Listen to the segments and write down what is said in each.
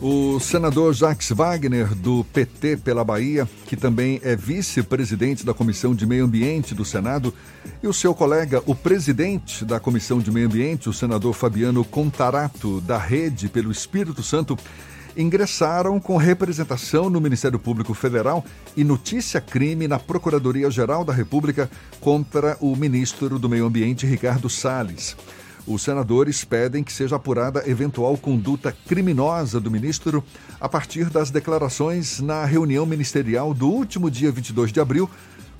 O senador Jacques Wagner, do PT pela Bahia, que também é vice-presidente da Comissão de Meio Ambiente do Senado, e o seu colega, o presidente da Comissão de Meio Ambiente, o senador Fabiano Contarato, da Rede pelo Espírito Santo, ingressaram com representação no Ministério Público Federal e notícia crime na Procuradoria-Geral da República contra o ministro do Meio Ambiente, Ricardo Salles. Os senadores pedem que seja apurada eventual conduta criminosa do ministro a partir das declarações na reunião ministerial do último dia 22 de abril,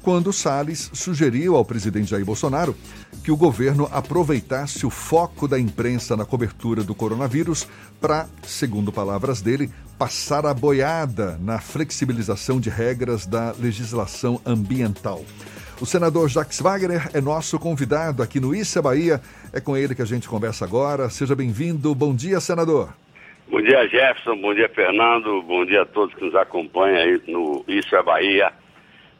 quando Salles sugeriu ao presidente Jair Bolsonaro que o governo aproveitasse o foco da imprensa na cobertura do coronavírus para, segundo palavras dele, passar a boiada na flexibilização de regras da legislação ambiental. O senador Jacques Wagner é nosso convidado aqui no Issa Bahia. É com ele que a gente conversa agora. Seja bem-vindo. Bom dia, senador. Bom dia, Jefferson. Bom dia, Fernando. Bom dia a todos que nos acompanham aí no Isso Bahia,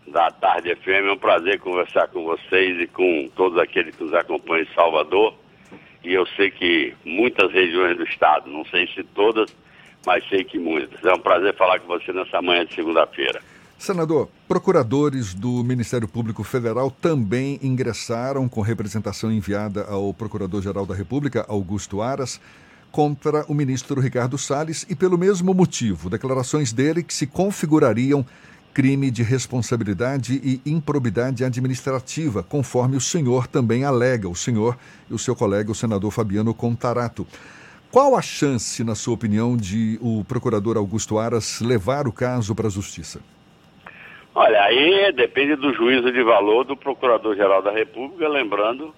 da Tarde FM. É um prazer conversar com vocês e com todos aqueles que nos acompanham em Salvador. E eu sei que muitas regiões do estado, não sei se todas, mas sei que muitas. É um prazer falar com você nessa manhã de segunda-feira. Senador, procuradores do Ministério Público Federal também ingressaram com representação enviada ao Procurador-Geral da República, Augusto Aras, contra o ministro Ricardo Salles e pelo mesmo motivo, declarações dele que se configurariam crime de responsabilidade e improbidade administrativa, conforme o senhor também alega, o senhor e o seu colega, o senador Fabiano Contarato. Qual a chance, na sua opinião, de o procurador Augusto Aras levar o caso para a justiça? Olha, aí depende do juízo de valor do Procurador-Geral da República, lembrando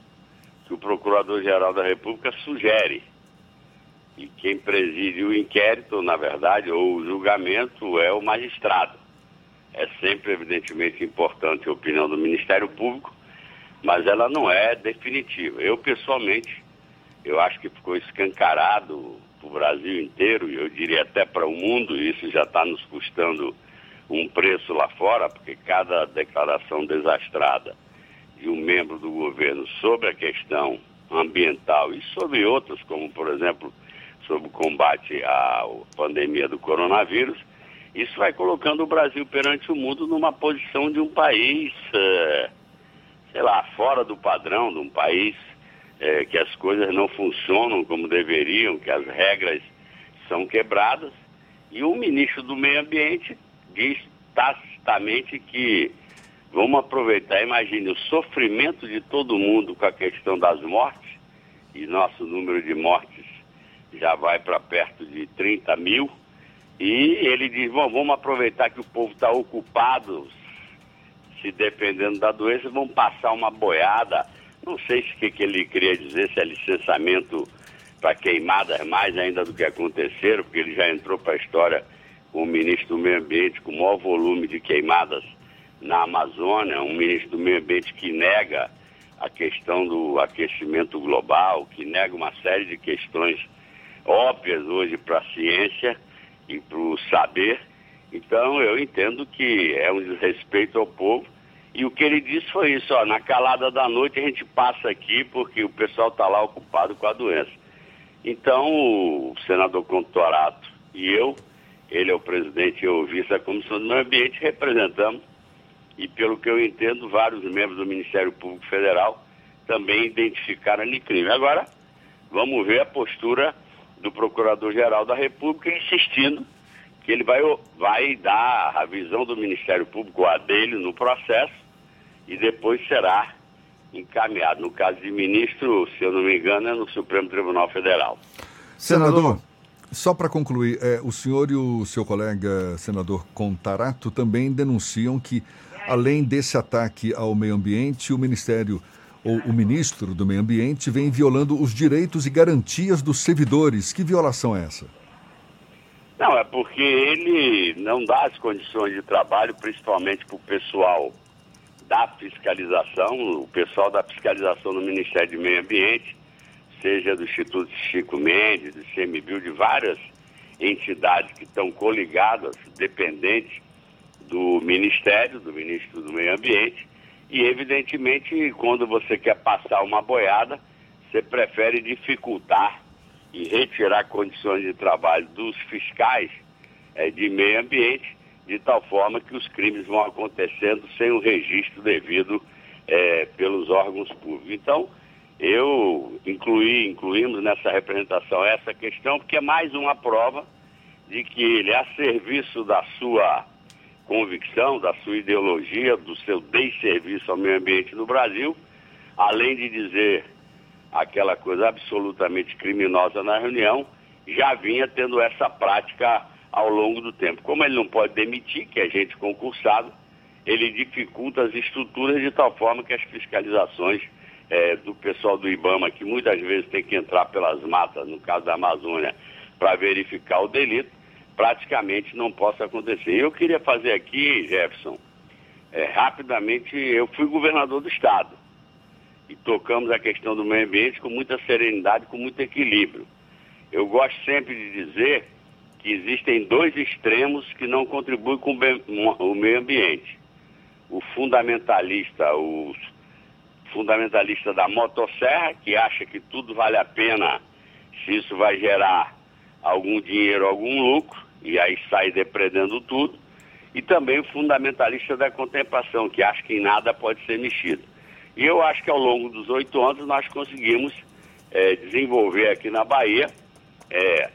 que o Procurador-Geral da República sugere. E quem preside o inquérito, na verdade, ou o julgamento é o magistrado. É sempre, evidentemente, importante a opinião do Ministério Público, mas ela não é definitiva. Eu, pessoalmente, eu acho que ficou escancarado para o Brasil inteiro, e eu diria até para o mundo, isso já está nos custando um preço lá fora, porque cada declaração desastrada de um membro do governo sobre a questão ambiental e sobre outras, como por exemplo sobre o combate à pandemia do coronavírus, isso vai colocando o Brasil perante o mundo numa posição de um país, é, sei lá, fora do padrão, de um país é, que as coisas não funcionam como deveriam, que as regras são quebradas. E o ministro do Meio Ambiente diz tacitamente que vamos aproveitar, imagine o sofrimento de todo mundo com a questão das mortes, e nosso número de mortes já vai para perto de 30 mil, e ele diz, bom, vamos aproveitar que o povo está ocupado, se dependendo da doença, vamos passar uma boiada, não sei se o que, que ele queria dizer, se é licenciamento para queimadas mais ainda do que aconteceram, porque ele já entrou para a história o ministro do Meio Ambiente com o maior volume de queimadas na Amazônia, um ministro do Meio Ambiente que nega a questão do aquecimento global, que nega uma série de questões óbvias hoje para a ciência e para o saber. Então eu entendo que é um desrespeito ao povo. E o que ele disse foi isso, ó, na calada da noite a gente passa aqui porque o pessoal está lá ocupado com a doença. Então o senador Contorato e eu ele é o presidente e eu o vice da Comissão do Meio Ambiente, representamos, e pelo que eu entendo, vários membros do Ministério Público Federal também identificaram ali crime. Agora, vamos ver a postura do Procurador-Geral da República insistindo que ele vai, vai dar a visão do Ministério Público, a dele, no processo, e depois será encaminhado. No caso de ministro, se eu não me engano, é no Supremo Tribunal Federal. Senador, só para concluir, é, o senhor e o seu colega senador Contarato também denunciam que, além desse ataque ao meio ambiente, o Ministério ou o ministro do Meio Ambiente vem violando os direitos e garantias dos servidores. Que violação é essa? Não, é porque ele não dá as condições de trabalho, principalmente para o pessoal da fiscalização, o pessoal da fiscalização do Ministério do Meio Ambiente, seja do Instituto Chico Mendes, do CMBio, de várias entidades que estão coligadas, dependentes do Ministério, do Ministro do Meio Ambiente, e evidentemente quando você quer passar uma boiada, você prefere dificultar e retirar condições de trabalho dos fiscais é, de meio ambiente, de tal forma que os crimes vão acontecendo sem o registro devido é, pelos órgãos públicos. Então, eu incluí, incluímos nessa representação essa questão, porque é mais uma prova de que ele, a serviço da sua convicção, da sua ideologia, do seu desserviço ao meio ambiente no Brasil, além de dizer aquela coisa absolutamente criminosa na reunião, já vinha tendo essa prática ao longo do tempo. Como ele não pode demitir, que é gente concursado, ele dificulta as estruturas de tal forma que as fiscalizações é, do pessoal do IBAMA, que muitas vezes tem que entrar pelas matas, no caso da Amazônia, para verificar o delito, praticamente não possa acontecer. Eu queria fazer aqui, Jefferson, é, rapidamente, eu fui governador do Estado e tocamos a questão do meio ambiente com muita serenidade, com muito equilíbrio. Eu gosto sempre de dizer que existem dois extremos que não contribuem com o meio ambiente. O fundamentalista, o fundamentalista da motosserra, que acha que tudo vale a pena se isso vai gerar algum dinheiro, algum lucro, e aí sai depredando tudo. E também o fundamentalista da contemplação, que acha que em nada pode ser mexido. E eu acho que ao longo dos oito anos nós conseguimos é, desenvolver aqui na Bahia, é,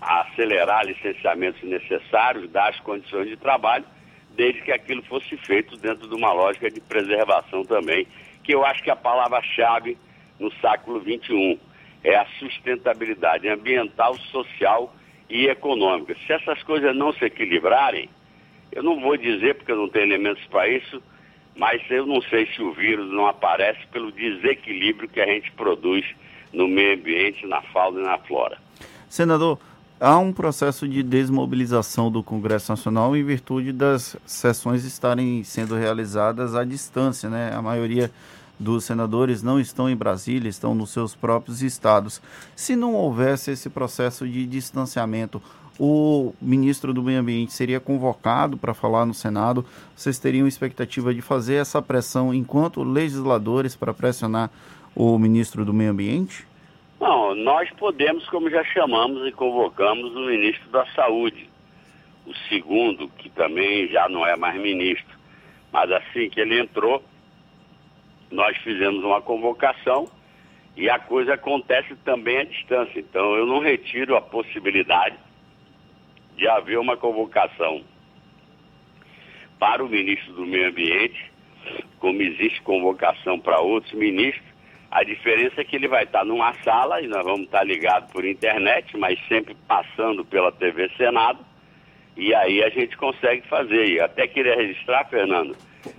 acelerar licenciamentos necessários, dar as condições de trabalho, desde que aquilo fosse feito dentro de uma lógica de preservação também que eu acho que a palavra-chave no século XXI é a sustentabilidade ambiental, social e econômica. Se essas coisas não se equilibrarem, eu não vou dizer porque eu não tenho elementos para isso, mas eu não sei se o vírus não aparece pelo desequilíbrio que a gente produz no meio ambiente, na fauna e na flora. Senador, há um processo de desmobilização do Congresso Nacional em virtude das sessões estarem sendo realizadas à distância, né? A maioria dos senadores não estão em Brasília, estão nos seus próprios estados. Se não houvesse esse processo de distanciamento, o ministro do Meio Ambiente seria convocado para falar no Senado? Vocês teriam expectativa de fazer essa pressão enquanto legisladores para pressionar o ministro do Meio Ambiente? Não, nós podemos, como já chamamos e convocamos o ministro da Saúde, o segundo, que também já não é mais ministro. Mas assim que ele entrou, nós fizemos uma convocação e a coisa acontece também à distância. Então eu não retiro a possibilidade de haver uma convocação para o ministro do Meio Ambiente, como existe convocação para outros ministros, a diferença é que ele vai estar numa sala e nós vamos estar ligados por internet, mas sempre passando pela TV Senado. E aí a gente consegue fazer. E até queria registrar, Fernando,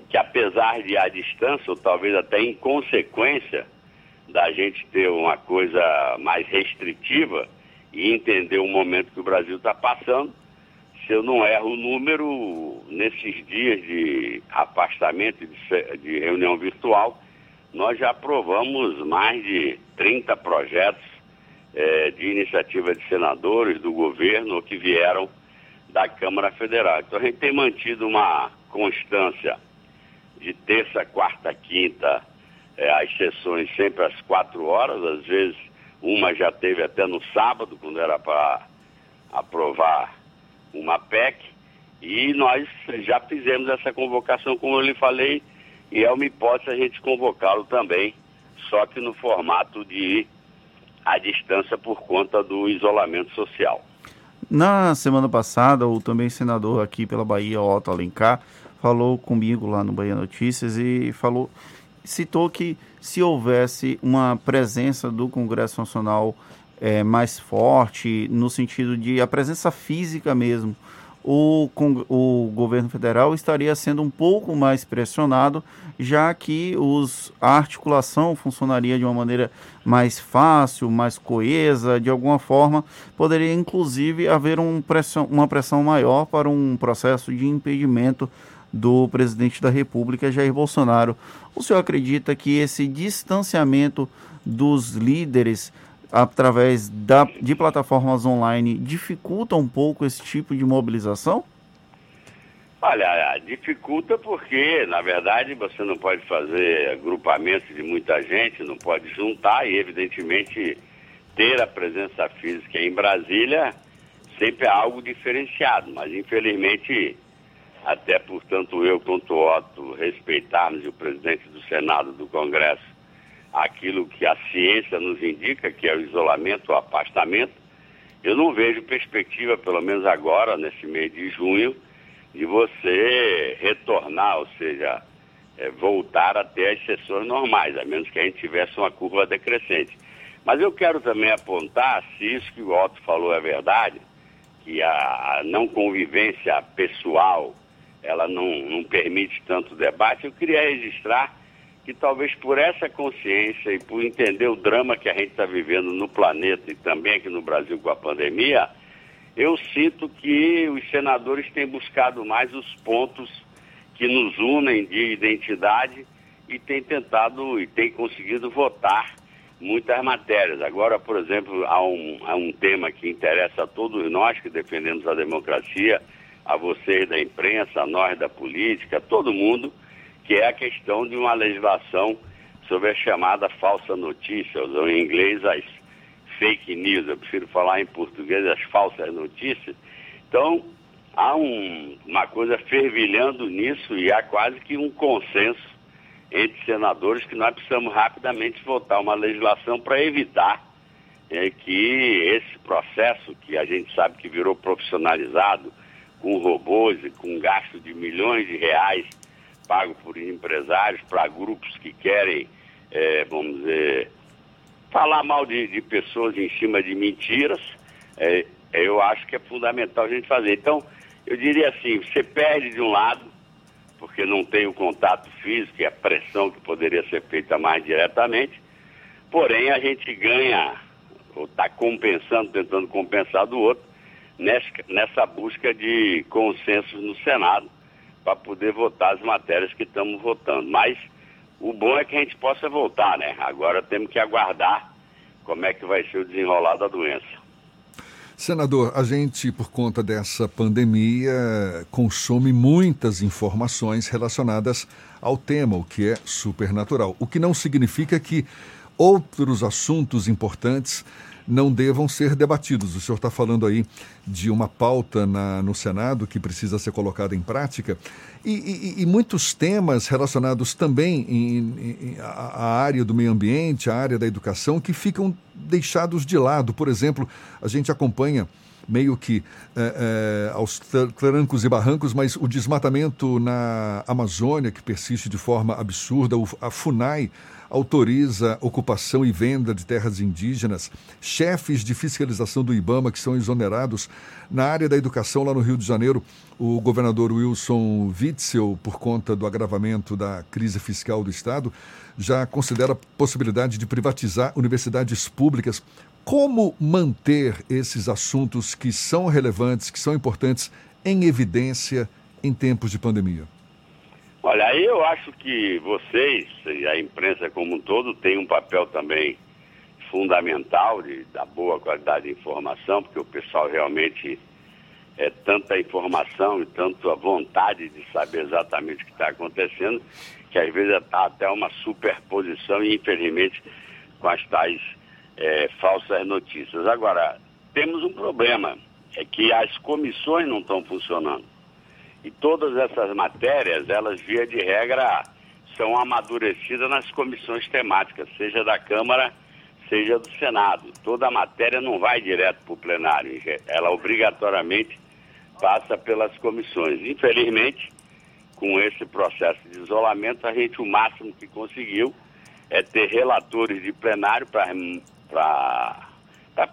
que apesar de a distância, ou talvez até em consequência da gente ter uma coisa mais restritiva e entender o momento que o Brasil está passando, se eu não erro o número, nesses dias de afastamento de, de reunião virtual, nós já aprovamos mais de 30 projetos é, de iniciativa de senadores do governo que vieram da Câmara Federal. Então a gente tem mantido uma constância de terça, quarta, quinta, é, as sessões sempre às quatro horas, às vezes uma já teve até no sábado, quando era para aprovar uma PEC, e nós já fizemos essa convocação, como eu lhe falei, e é uma hipótese a gente convocá-lo também, só que no formato de à distância por conta do isolamento social. Na semana passada, o também senador aqui pela Bahia, Otto Alencar, falou comigo lá no Bahia Notícias e falou, citou que se houvesse uma presença do Congresso Nacional é, mais forte, no sentido de a presença física mesmo, o, o governo federal estaria sendo um pouco mais pressionado, já que os, a articulação funcionaria de uma maneira mais fácil, mais coesa, de alguma forma, poderia inclusive haver um pressão, uma pressão maior para um processo de impedimento do presidente da República, Jair Bolsonaro. O senhor acredita que esse distanciamento dos líderes através da, de plataformas online dificulta um pouco esse tipo de mobilização? Olha, dificulta porque, na verdade, você não pode fazer agrupamento de muita gente, não pode juntar e, evidentemente, ter a presença física em Brasília sempre é algo diferenciado, mas infelizmente, até por tanto eu quanto Otto respeitarmos o presidente do Senado do Congresso aquilo que a ciência nos indica, que é o isolamento, o afastamento, eu não vejo perspectiva, pelo menos agora, nesse mês de junho, de você retornar, ou seja, é, voltar até as sessões normais, a menos que a gente tivesse uma curva decrescente. Mas eu quero também apontar, se isso que o Otto falou é verdade, que a não convivência pessoal ela não, não permite tanto debate, eu queria registrar que talvez por essa consciência e por entender o drama que a gente está vivendo no planeta e também aqui no Brasil com a pandemia, eu sinto que os senadores têm buscado mais os pontos que nos unem de identidade e têm tentado e têm conseguido votar muitas matérias. Agora, por exemplo, há um, há um tema que interessa a todos nós que defendemos a democracia, a vocês da imprensa, a nós da política, todo mundo, que é a questão de uma legislação sobre a chamada falsa notícia, ou em inglês as fake news, eu prefiro falar em português as falsas notícias. Então, há um, uma coisa fervilhando nisso e há quase que um consenso entre senadores que nós precisamos rapidamente votar uma legislação para evitar é, que esse processo, que a gente sabe que virou profissionalizado, com robôs e com gasto de milhões de reais pago por empresários para grupos que querem, é, vamos dizer, falar mal de, de, pessoas em cima de mentiras, é, eu acho que é fundamental a gente fazer. Então, eu diria assim, você perde de um lado, porque não tem o contato físico e a pressão que poderia ser feita mais diretamente, porém a gente ganha, ou está compensando, tentando compensar do outro, nessa, nessa busca de consenso no Senado para poder votar as matérias que estamos votando. Mas o bom é que a gente possa voltar, né? Agora temos que aguardar como é que vai ser o desenrolar da doença. Senador, a gente, por conta dessa pandemia, consome muitas informações relacionadas ao tema, o que é supernatural. O que não significa que outros assuntos importantes não devam ser debatidos. O senhor está falando aí de uma pauta na, no Senado que precisa ser colocada em prática e, e, e muitos temas relacionados também em, em, à área do meio ambiente, à área da educação, que ficam deixados de lado. Por exemplo, a gente acompanha meio que é, é, aos trancos e barrancos, mas o desmatamento na Amazônia, que persiste de forma absurda, a FUNAI autoriza ocupação e venda de terras indígenas, chefes de fiscalização do IBAMA que são exonerados. Na área da educação, lá no Rio de Janeiro, o governador Wilson Witzel, por conta do agravamento da crise fiscal do Estado, já considera a possibilidade de privatizar universidades públicas. Como manter esses assuntos que são relevantes, que são importantes, em evidência em tempos de pandemia? Olha, eu acho que vocês e a imprensa como um todo tem um papel também fundamental de, da boa qualidade de informação, porque o pessoal realmente é tanta informação e tanto a vontade de saber exatamente o que está acontecendo, que às vezes está até uma superposição e infelizmente com as tais é, falsas notícias. Agora, temos um problema, é que as comissões não estão funcionando. E todas essas matérias, elas via de regra são amadurecidas nas comissões temáticas, seja da Câmara, seja do Senado. Toda a matéria não vai direto para o plenário, ela obrigatoriamente passa pelas comissões. Infelizmente, com esse processo de isolamento, a gente o máximo que conseguiu é ter relatores de plenário para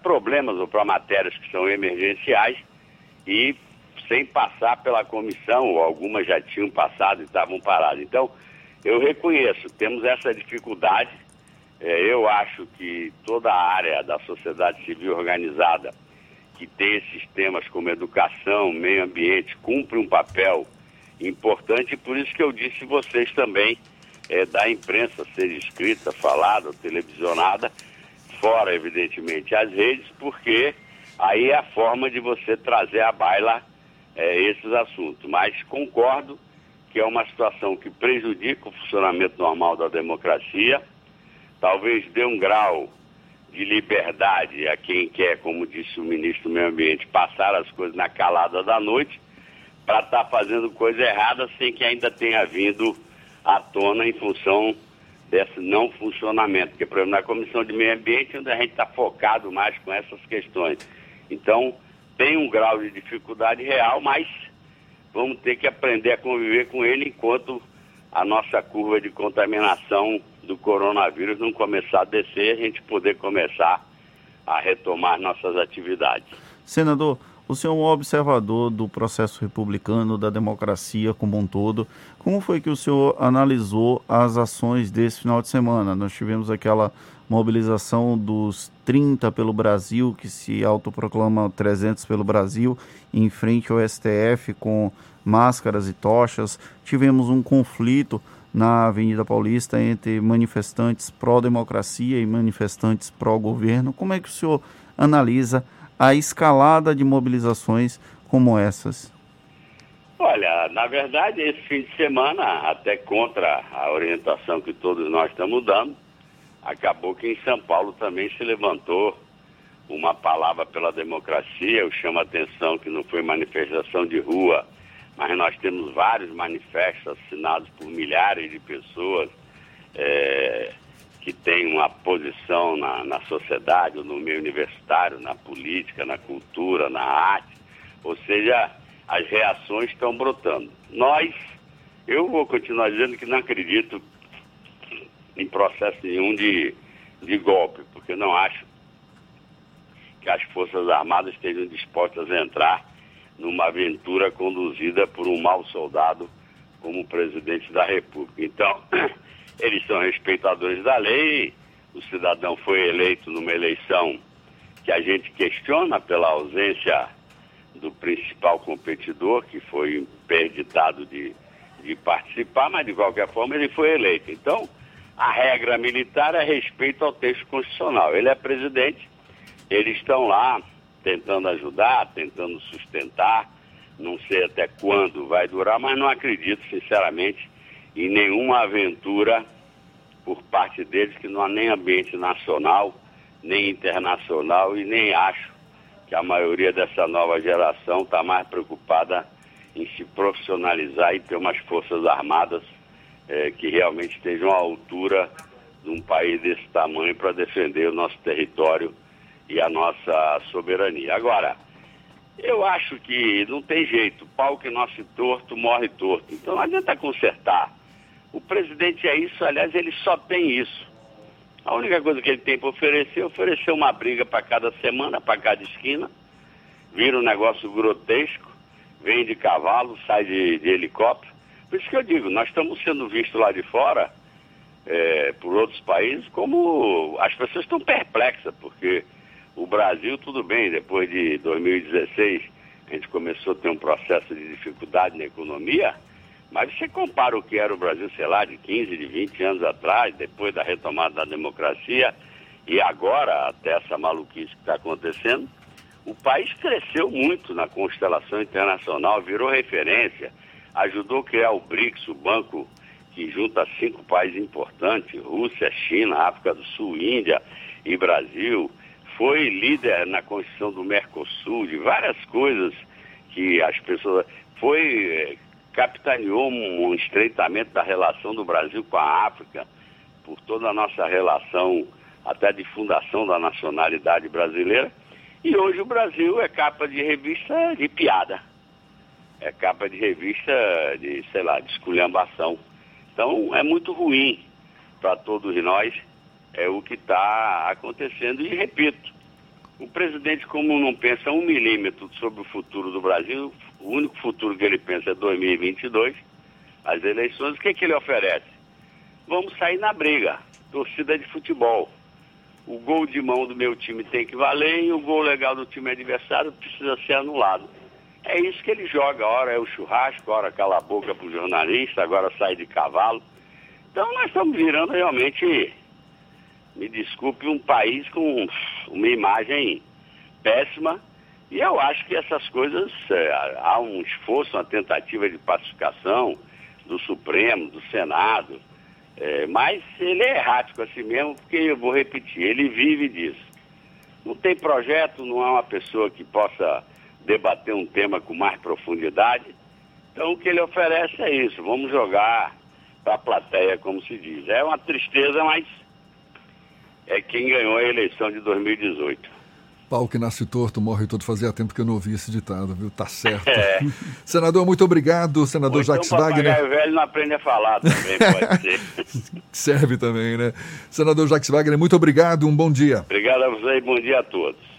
problemas ou para matérias que são emergenciais e sem passar pela comissão, ou algumas já tinham passado e estavam paradas. Então, eu reconheço, temos essa dificuldade. É, eu acho que toda a área da sociedade civil organizada que tem esses temas como educação, meio ambiente, cumpre um papel importante, e por isso que eu disse vocês também é, da imprensa, seja escrita, falada, televisionada, fora, evidentemente, as redes, porque aí é a forma de você trazer à baila é, esses assuntos. Mas concordo que é uma situação que prejudica o funcionamento normal da democracia, talvez dê um grau de liberdade a quem quer, como disse o ministro do Meio Ambiente, passar as coisas na calada da noite para estar tá fazendo coisa errada sem que ainda tenha vindo à tona em função desse não funcionamento. Porque, por exemplo, na Comissão de Meio Ambiente, onde a gente está focado mais com essas questões. Então, tem um grau de dificuldade real, mas vamos ter que aprender a conviver com ele enquanto a nossa curva de contaminação do coronavírus não começar a descer, a gente poder começar a retomar nossas atividades. Senador, o senhor é um observador do processo republicano, da democracia como um todo. Como foi que o senhor analisou as ações desse final de semana? Nós tivemos aquela mobilização dos 30 pelo Brasil, que se autoproclama 300 pelo Brasil, em frente ao STF com máscaras e tochas. Tivemos um conflito na Avenida Paulista entre manifestantes pró-democracia e manifestantes pró-governo. Como é que o senhor analisa a escalada de mobilizações como essas? Olha, na verdade, esse fim de semana, até contra a orientação que todos nós estamos dando, acabou que em São Paulo também se levantou uma palavra pela democracia. Eu chamo a atenção que não foi manifestação de rua, mas nós temos vários manifestos assinados por milhares de pessoas. É, que tem uma posição na, na sociedade, no meio universitário, na política, na cultura, na arte. Ou seja, as reações estão brotando. Nós, eu vou continuar dizendo que não acredito em processo nenhum de, de golpe, porque não acho que as Forças Armadas estejam dispostas a entrar numa aventura conduzida por um mau soldado como presidente da República. Então, eles são respeitadores da lei. O cidadão foi eleito numa eleição que a gente questiona pela ausência do principal competidor, que foi interditado de, de participar, mas de qualquer forma ele foi eleito. Então, a regra militar é respeito ao texto constitucional. Ele é presidente, eles estão lá tentando ajudar, tentando sustentar, não sei até quando vai durar, mas não acredito, sinceramente, em nenhuma aventura por parte deles, que não há nem ambiente nacional, nem internacional, e nem acho que a maioria dessa nova geração está mais preocupada em se profissionalizar e ter umas forças armadas é, que realmente estejam à altura de um país desse tamanho para defender o nosso território e a nossa soberania. Agora, eu acho que não tem jeito, pau que nasce torto, morre torto. Então não adianta consertar o presidente é isso, aliás, ele só tem isso. A única coisa que ele tem para oferecer é oferecer uma briga para cada semana, para cada esquina. Vira um negócio grotesco, vem de cavalo, sai de, de helicóptero. Por isso que eu digo, nós estamos sendo vistos lá de fora, é, por outros países, como as pessoas estão perplexas, porque o Brasil, tudo bem, depois de 2016, a gente começou a ter um processo de dificuldade na economia, mas você compara o que era o Brasil, sei lá, de 15, de 20 anos atrás, depois da retomada da democracia, e agora, até essa maluquice que está acontecendo, o país cresceu muito na constelação internacional, virou referência, ajudou a criar o BRICS, o banco que junta cinco países importantes, Rússia, China, África do Sul, Índia e Brasil, foi líder na construção do Mercosul, de várias coisas que as pessoas. Foi eh, capitaneou um estreitamento da relação do Brasil com a África, por toda a nossa relação até de fundação da nacionalidade brasileira. E hoje o Brasil é capa de revista de piada. É capa de revista de, sei lá, de esculhambação. Então é muito ruim para todos nós é o que está acontecendo. E repito, o presidente, como não pensa um milímetro sobre o futuro do Brasil, o único futuro que ele pensa é 2022, as eleições, o que, que ele oferece? Vamos sair na briga, torcida de futebol. O gol de mão do meu time tem que valer e o gol legal do time adversário precisa ser anulado. É isso que ele joga, ora é o churrasco, ora cala a boca para o jornalista, agora sai de cavalo. Então nós estamos virando realmente, me desculpe, um país com uma imagem péssima e eu acho que essas coisas, é, há um esforço, uma tentativa de pacificação do Supremo, do Senado, É, mas ele é errático assim mesmo, porque eu vou repetir, ele vive disso. Não tem projeto, não há uma pessoa que possa debater um tema com mais profundidade. Então o que ele oferece é isso, vamos jogar para a plateia, como se diz. É uma tristeza, mas é quem ganhou a eleição de 2018. Pau que nasce torto, morre todo. Fazia tempo que eu não ouvi esse ditado, viu? Tá certo. É. Senador, muito obrigado. Senador Ou então, Wagner. O velho não aprende a falar também, pode ser. Serve também, né? Senador Jacques Wagner, muito obrigado. Um bom dia. Obrigado a você e bom dia a todos.